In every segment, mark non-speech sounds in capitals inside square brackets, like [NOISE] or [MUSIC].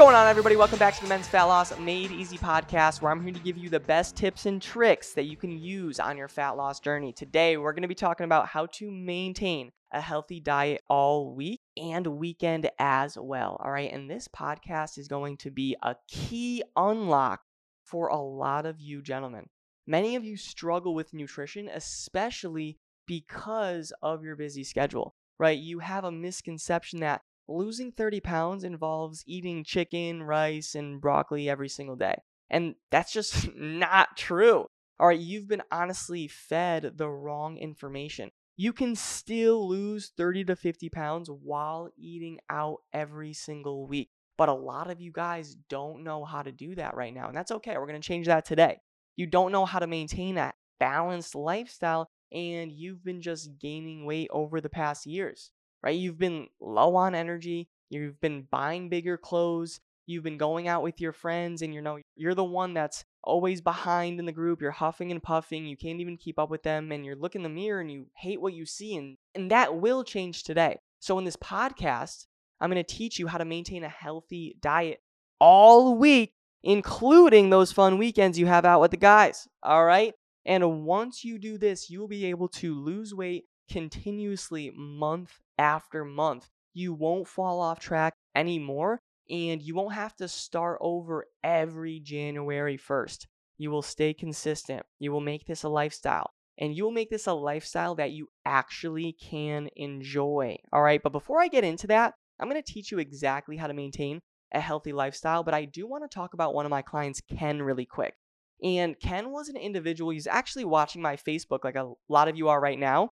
Going on, everybody? Welcome back to the Men's Fat Loss Made Easy podcast, where I'm here to give you the best tips and tricks that you can use on your fat loss journey. Today, we're going to be talking about how to maintain a healthy diet all week and weekend as well. All right. And this podcast is going to be a key unlock for a lot of you gentlemen. Many of you struggle with nutrition, especially because of your busy schedule, right? You have a misconception that losing 30 pounds involves eating chicken, rice, and broccoli every single day. And that's just [LAUGHS] not true. All right, you've been honestly fed the wrong information. You can still lose 30 to 50 pounds while eating out every single week. But a lot of you guys don't know how to do that right now. And that's okay. We're going to change that today. You don't know how to maintain a balanced lifestyle, and you've been just gaining weight over the past years right? You've been low on energy, you've been buying bigger clothes, you've been going out with your friends and you know you're the one that's always behind in the group, you're huffing and puffing, you can't even keep up with them and you look in the mirror and you hate what you see and and that will change today. So in this podcast, I'm going to teach you how to maintain a healthy diet all week including those fun weekends you have out with the guys, all right? And once you do this, you'll be able to lose weight continuously month after month. You won't fall off track anymore, and you won't have to start over every January 1st. You will stay consistent. You will make this a lifestyle, and you will make this a lifestyle that you actually can enjoy. All right, but before I get into that, I'm going to teach you exactly how to maintain a healthy lifestyle, but I do want to talk about one of my clients, Ken, really quick. And Ken was an individual, he's actually watching my Facebook like a lot of you are right now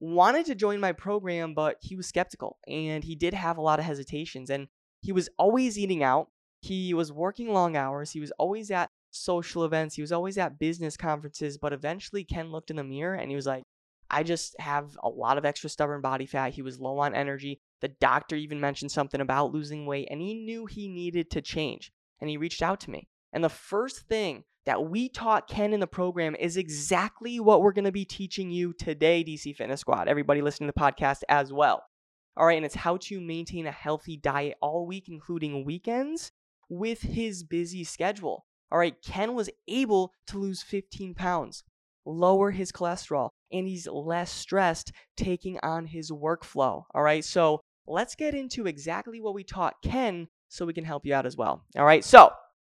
wanted to join my program, but he was skeptical and he did have a lot of hesitations. And he was always eating out. He was working long hours. He was always at social events. He was always at business conferences. But eventually, Ken looked in the mirror and he was like, I just have a lot of extra stubborn body fat. He was low on energy. The doctor even mentioned something about losing weight, and he knew he needed to change. And he reached out to me. And the first thing that we taught Ken in the program is exactly what we're going to be teaching you today, DC Fitness Squad. Everybody listening to the podcast as well. All right, and it's how to maintain a healthy diet all week, including weekends, with his busy schedule. All right, Ken was able to lose 15 pounds, lower his cholesterol, and he's less stressed taking on his workflow. All right, so let's get into exactly what we taught Ken so we can help you out as well. All right, so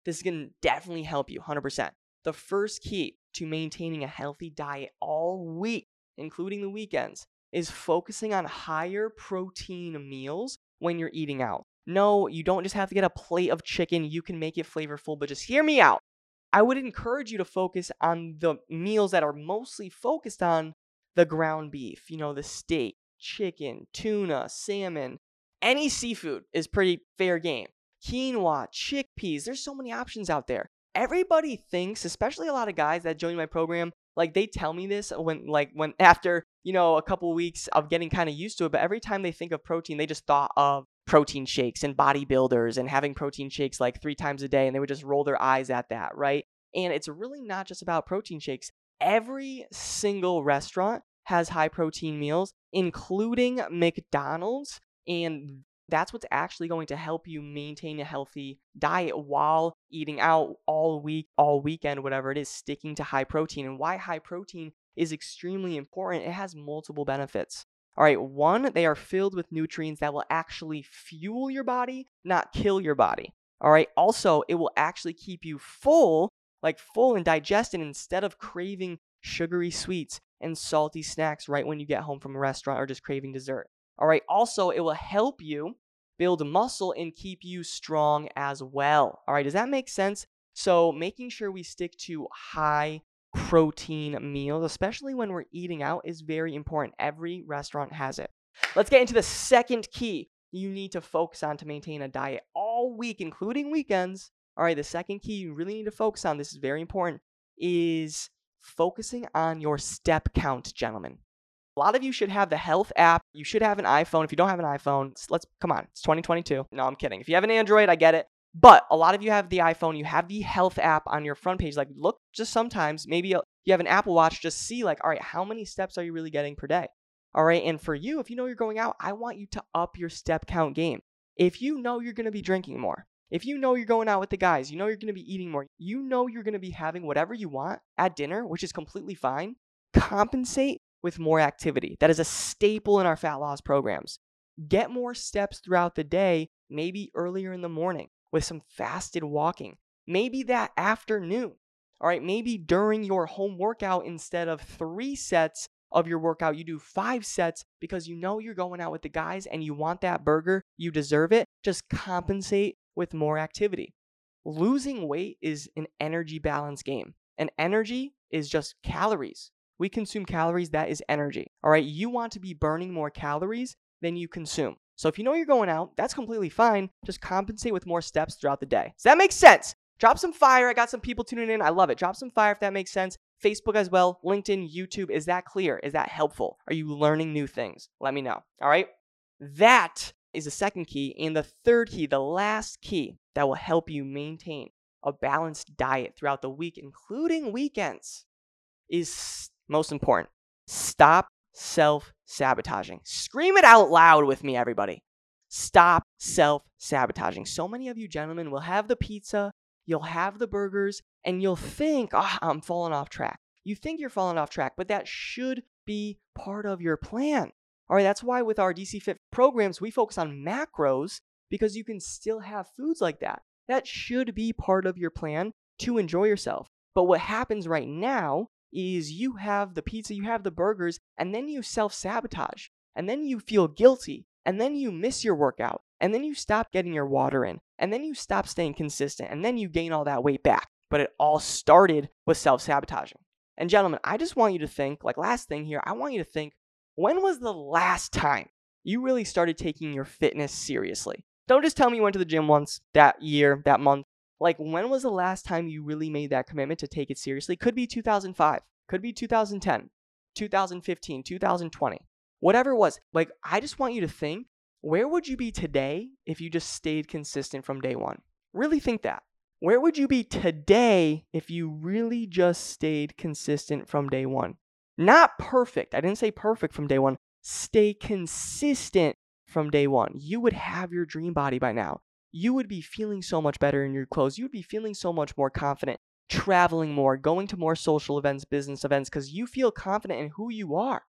this is going to definitely help you 100%. The first key to maintaining a healthy diet all week, including the weekends, is focusing on higher protein meals when you're eating out. No, you don't just have to get a plate of chicken. You can make it flavorful, but just hear me out. I would encourage you to focus on the meals that are mostly focused on the ground beef, you know, the steak, chicken, tuna, salmon. Any seafood is pretty fair game quinoa, chickpeas. There's so many options out there. Everybody thinks, especially a lot of guys that join my program, like they tell me this when like when after, you know, a couple weeks of getting kind of used to it, but every time they think of protein, they just thought of protein shakes and bodybuilders and having protein shakes like 3 times a day and they would just roll their eyes at that, right? And it's really not just about protein shakes. Every single restaurant has high protein meals, including McDonald's. And that's what's actually going to help you maintain a healthy diet while eating out all week, all weekend, whatever it is, sticking to high protein. And why high protein is extremely important, it has multiple benefits. All right, one, they are filled with nutrients that will actually fuel your body, not kill your body. All right, also, it will actually keep you full, like full and digested instead of craving sugary sweets and salty snacks right when you get home from a restaurant or just craving dessert. All right. Also, it will help you build muscle and keep you strong as well. All right. Does that make sense? So, making sure we stick to high protein meals, especially when we're eating out, is very important. Every restaurant has it. Let's get into the second key you need to focus on to maintain a diet all week, including weekends. All right. The second key you really need to focus on, this is very important, is focusing on your step count, gentlemen. A lot of you should have the health app. You should have an iPhone. If you don't have an iPhone, let's come on. It's 2022. No, I'm kidding. If you have an Android, I get it. But a lot of you have the iPhone, you have the health app on your front page. Like, look just sometimes, maybe uh, you have an Apple Watch, just see, like, all right, how many steps are you really getting per day? All right. And for you, if you know you're going out, I want you to up your step count game. If you know you're going to be drinking more, if you know you're going out with the guys, you know you're going to be eating more, you know you're going to be having whatever you want at dinner, which is completely fine, compensate with more activity. That is a staple in our fat loss programs. Get more steps throughout the day, maybe earlier in the morning with some fasted walking, maybe that afternoon. All right, maybe during your home workout, instead of three sets of your workout, you do five sets because you know you're going out with the guys and you want that burger, you deserve it. Just compensate with more activity. Losing weight is an energy balance game, and energy is just calories. We consume calories, that is energy. All right, you want to be burning more calories than you consume. So if you know you're going out, that's completely fine. Just compensate with more steps throughout the day. Does that make sense? Drop some fire. I got some people tuning in. I love it. Drop some fire if that makes sense. Facebook as well, LinkedIn, YouTube. Is that clear? Is that helpful? Are you learning new things? Let me know. All right. That is the second key. And the third key, the last key that will help you maintain a balanced diet throughout the week, including weekends, is most important. Stop self sabotaging. Scream it out loud with me, everybody. Stop self sabotaging. So many of you gentlemen will have the pizza, you'll have the burgers, and you'll think, oh, I'm falling off track. You think you're falling off track, but that should be part of your plan. All right, that's why with our DC Fit programs, we focus on macros because you can still have foods like that. That should be part of your plan to enjoy yourself. But what happens right now is you have the pizza, you have the burgers, and then you self sabotage, and then you feel guilty, and then you miss your workout, and then you stop getting your water in, and then you stop staying consistent, and then you gain all that weight back. But it all started with self sabotaging. And gentlemen, I just want you to think, like last thing here, I want you to think when was the last time you really started taking your fitness seriously? Don't just tell me you went to the gym once that year, that month. Like, when was the last time you really made that commitment to take it seriously? Could be 2005, could be 2010, 2015, 2020, whatever it was. Like, I just want you to think where would you be today if you just stayed consistent from day one? Really think that. Where would you be today if you really just stayed consistent from day one? Not perfect. I didn't say perfect from day one. Stay consistent from day one. You would have your dream body by now you would be feeling so much better in your clothes. You would be feeling so much more confident, traveling more, going to more social events, business events, because you feel confident in who you are.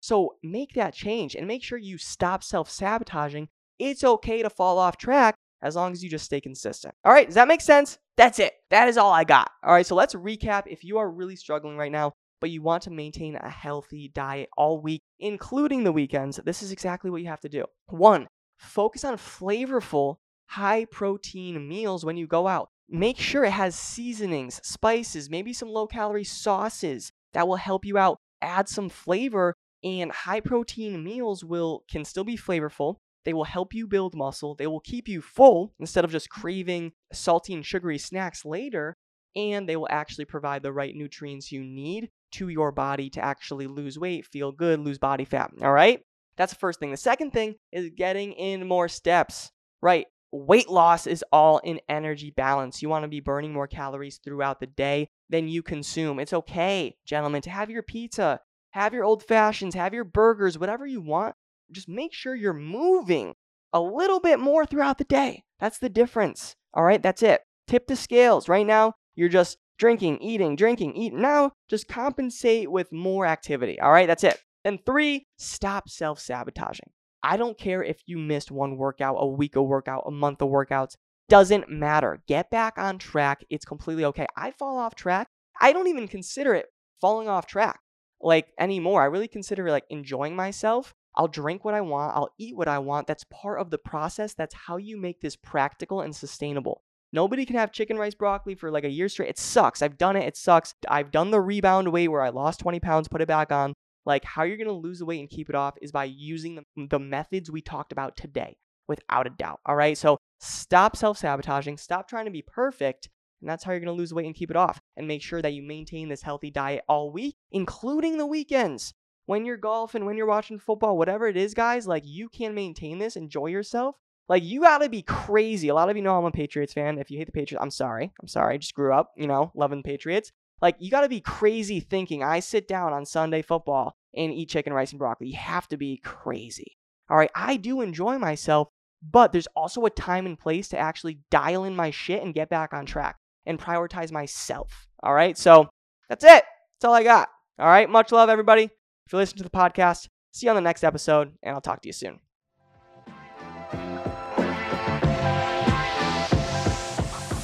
So make that change and make sure you stop self sabotaging. It's okay to fall off track as long as you just stay consistent. All right, does that make sense? That's it. That is all I got. All right, so let's recap. If you are really struggling right now, but you want to maintain a healthy diet all week, including the weekends, this is exactly what you have to do. One, focus on flavorful high protein meals when you go out. Make sure it has seasonings, spices, maybe some low calorie sauces that will help you out. Add some flavor and high protein meals will can still be flavorful. They will help you build muscle. They will keep you full instead of just craving salty and sugary snacks later, and they will actually provide the right nutrients you need to your body to actually lose weight, feel good, lose body fat. All right? That's the first thing. The second thing is getting in more steps. Right? Weight loss is all in energy balance. You want to be burning more calories throughout the day than you consume. It's okay, gentlemen, to have your pizza, have your old fashions, have your burgers, whatever you want. Just make sure you're moving a little bit more throughout the day. That's the difference. All right, that's it. Tip the scales. Right now, you're just drinking, eating, drinking, eating. Now, just compensate with more activity. All right, that's it. And three, stop self sabotaging. I don't care if you missed one workout, a week of workout, a month of workouts. Doesn't matter. Get back on track. It's completely okay. I fall off track. I don't even consider it falling off track like anymore. I really consider it like enjoying myself. I'll drink what I want. I'll eat what I want. That's part of the process. That's how you make this practical and sustainable. Nobody can have chicken, rice, broccoli for like a year straight. It sucks. I've done it. It sucks. I've done the rebound way where I lost 20 pounds, put it back on. Like how you're going to lose the weight and keep it off is by using the, the methods we talked about today, without a doubt. All right. So stop self sabotaging, stop trying to be perfect, And that's how you're going to lose weight and keep it off. And make sure that you maintain this healthy diet all week, including the weekends. When you're golfing, when you're watching football, whatever it is, guys, like you can maintain this, enjoy yourself. Like you gotta be crazy. A lot of you know I'm a Patriots fan. If you hate the Patriots, I'm sorry. I'm sorry. I just grew up, you know, loving Patriots. Like you gotta be crazy thinking I sit down on Sunday football and eat chicken, rice, and broccoli. You have to be crazy. All right. I do enjoy myself, but there's also a time and place to actually dial in my shit and get back on track and prioritize myself. All right. So that's it. That's all I got. All right. Much love, everybody. If you listen to the podcast, see you on the next episode, and I'll talk to you soon.